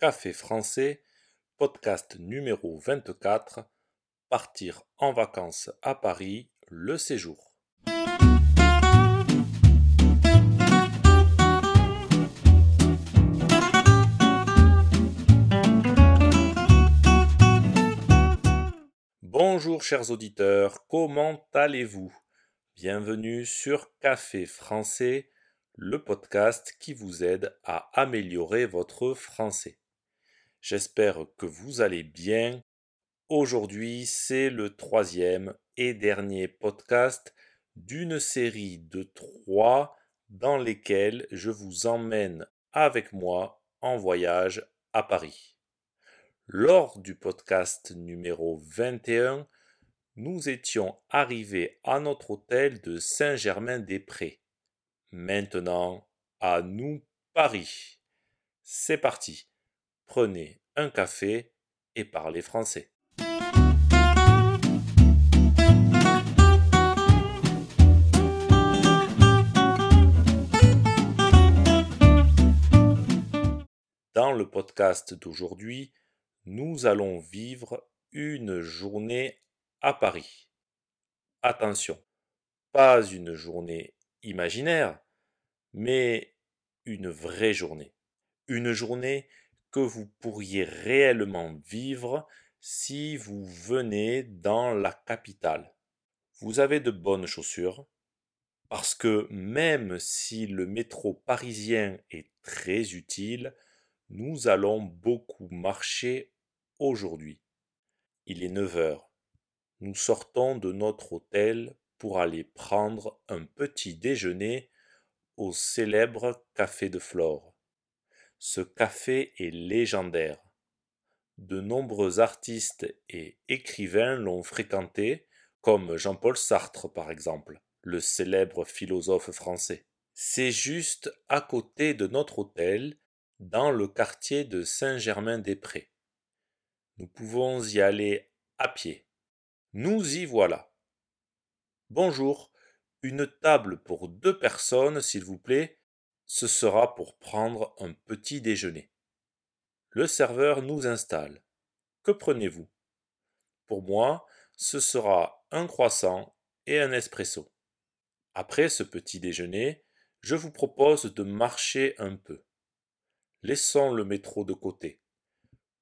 Café français, podcast numéro 24, Partir en vacances à Paris, le séjour. Bonjour chers auditeurs, comment allez-vous? Bienvenue sur Café français, le podcast qui vous aide à améliorer votre français. J'espère que vous allez bien. Aujourd'hui, c'est le troisième et dernier podcast d'une série de trois dans lesquels je vous emmène avec moi en voyage à Paris. Lors du podcast numéro 21, nous étions arrivés à notre hôtel de Saint-Germain-des-Prés. Maintenant, à nous Paris. C'est parti. Prenez un café et parlez français. Dans le podcast d'aujourd'hui, nous allons vivre une journée à Paris. Attention, pas une journée imaginaire, mais une vraie journée. Une journée que vous pourriez réellement vivre si vous venez dans la capitale. Vous avez de bonnes chaussures, parce que même si le métro parisien est très utile, nous allons beaucoup marcher aujourd'hui. Il est 9 heures. Nous sortons de notre hôtel pour aller prendre un petit déjeuner au célèbre Café de Flore. Ce café est légendaire. De nombreux artistes et écrivains l'ont fréquenté, comme Jean-Paul Sartre par exemple, le célèbre philosophe français. C'est juste à côté de notre hôtel, dans le quartier de Saint-Germain-des-Prés. Nous pouvons y aller à pied. Nous y voilà. Bonjour, une table pour deux personnes, s'il vous plaît. Ce sera pour prendre un petit déjeuner. Le serveur nous installe. Que prenez-vous? Pour moi, ce sera un croissant et un espresso. Après ce petit déjeuner, je vous propose de marcher un peu. Laissons le métro de côté.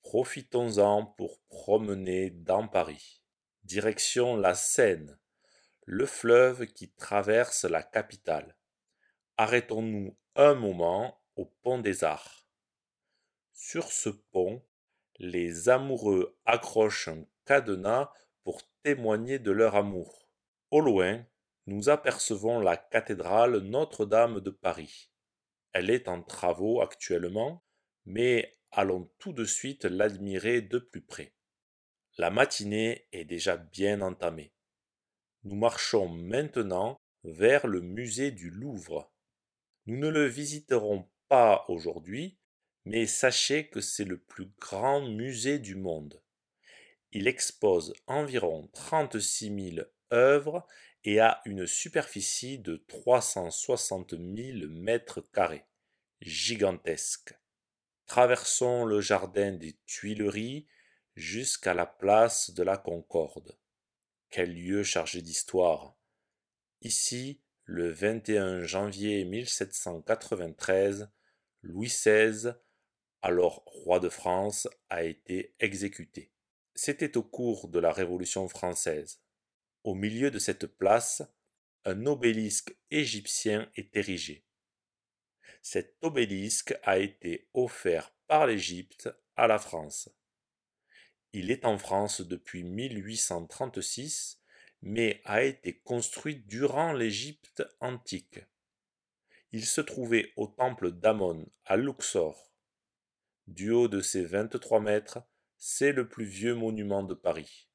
Profitons-en pour promener dans Paris. Direction la Seine, le fleuve qui traverse la capitale. Arrêtons-nous moment au pont des Arts. Sur ce pont, les amoureux accrochent un cadenas pour témoigner de leur amour. Au loin, nous apercevons la cathédrale Notre-Dame de Paris. Elle est en travaux actuellement, mais allons tout de suite l'admirer de plus près. La matinée est déjà bien entamée. Nous marchons maintenant vers le musée du Louvre. Nous ne le visiterons pas aujourd'hui, mais sachez que c'est le plus grand musée du monde. Il expose environ 36 000 œuvres et a une superficie de 360 000 mètres carrés. Gigantesque. Traversons le jardin des Tuileries jusqu'à la place de la Concorde. Quel lieu chargé d'histoire. Ici, le 21 janvier 1793, Louis XVI, alors roi de France, a été exécuté. C'était au cours de la Révolution française. Au milieu de cette place, un obélisque égyptien est érigé. Cet obélisque a été offert par l'Égypte à la France. Il est en France depuis 1836, mais a été construit durant l'Égypte antique. Il se trouvait au temple d'Amon à Luxor. Du haut de ses 23 mètres, c'est le plus vieux monument de Paris.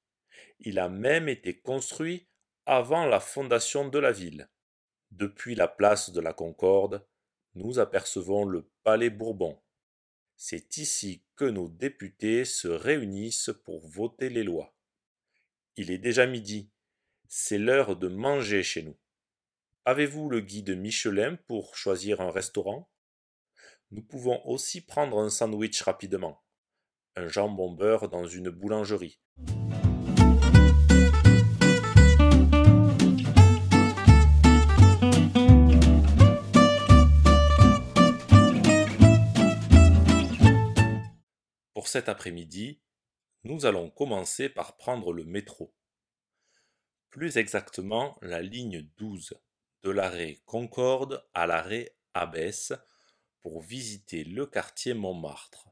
Il a même été construit avant la fondation de la ville. Depuis la place de la Concorde, nous apercevons le Palais Bourbon. C'est ici que nos députés se réunissent pour voter les lois. Il est déjà midi. C'est l'heure de manger chez nous. Avez-vous le guide Michelin pour choisir un restaurant? Nous pouvons aussi prendre un sandwich rapidement. Un jambon beurre dans une boulangerie. Pour cet après-midi, nous allons commencer par prendre le métro. Plus exactement la ligne 12, de l'arrêt Concorde à l'arrêt Abbesse, pour visiter le quartier Montmartre.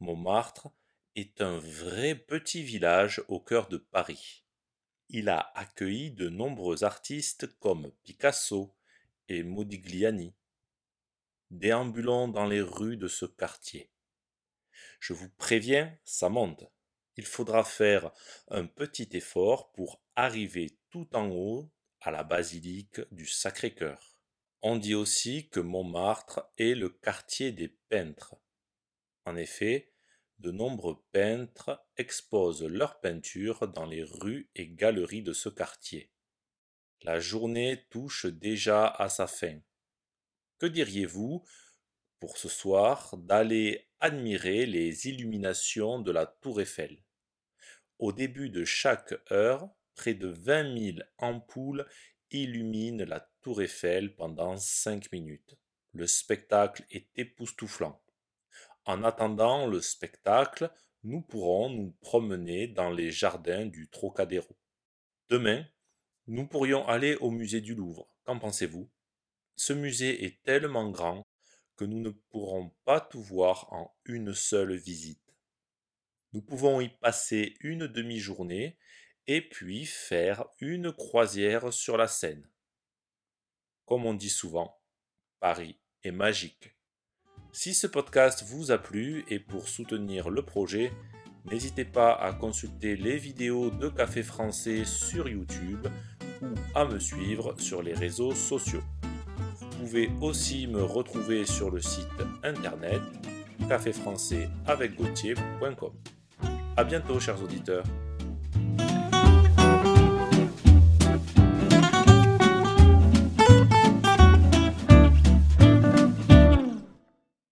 Montmartre est un vrai petit village au cœur de Paris. Il a accueilli de nombreux artistes comme Picasso et Modigliani. Déambulons dans les rues de ce quartier. Je vous préviens, ça monte. Il faudra faire un petit effort pour arriver tout en haut à la basilique du Sacré-Cœur. On dit aussi que Montmartre est le quartier des peintres. En effet, de nombreux peintres exposent leurs peintures dans les rues et galeries de ce quartier. La journée touche déjà à sa fin. Que diriez-vous pour ce soir d'aller admirer les illuminations de la tour Eiffel? Au début de chaque heure, près de vingt mille ampoules illuminent la tour Eiffel pendant cinq minutes. Le spectacle est époustouflant. En attendant le spectacle, nous pourrons nous promener dans les jardins du Trocadéro. Demain, nous pourrions aller au musée du Louvre. Qu'en pensez-vous? Ce musée est tellement grand que nous ne pourrons pas tout voir en une seule visite. Nous pouvons y passer une demi-journée et puis faire une croisière sur la Seine. Comme on dit souvent, Paris est magique. Si ce podcast vous a plu et pour soutenir le projet, n'hésitez pas à consulter les vidéos de Café Français sur YouTube ou à me suivre sur les réseaux sociaux. Vous pouvez aussi me retrouver sur le site internet caféfrançais avec A bientôt, chers auditeurs.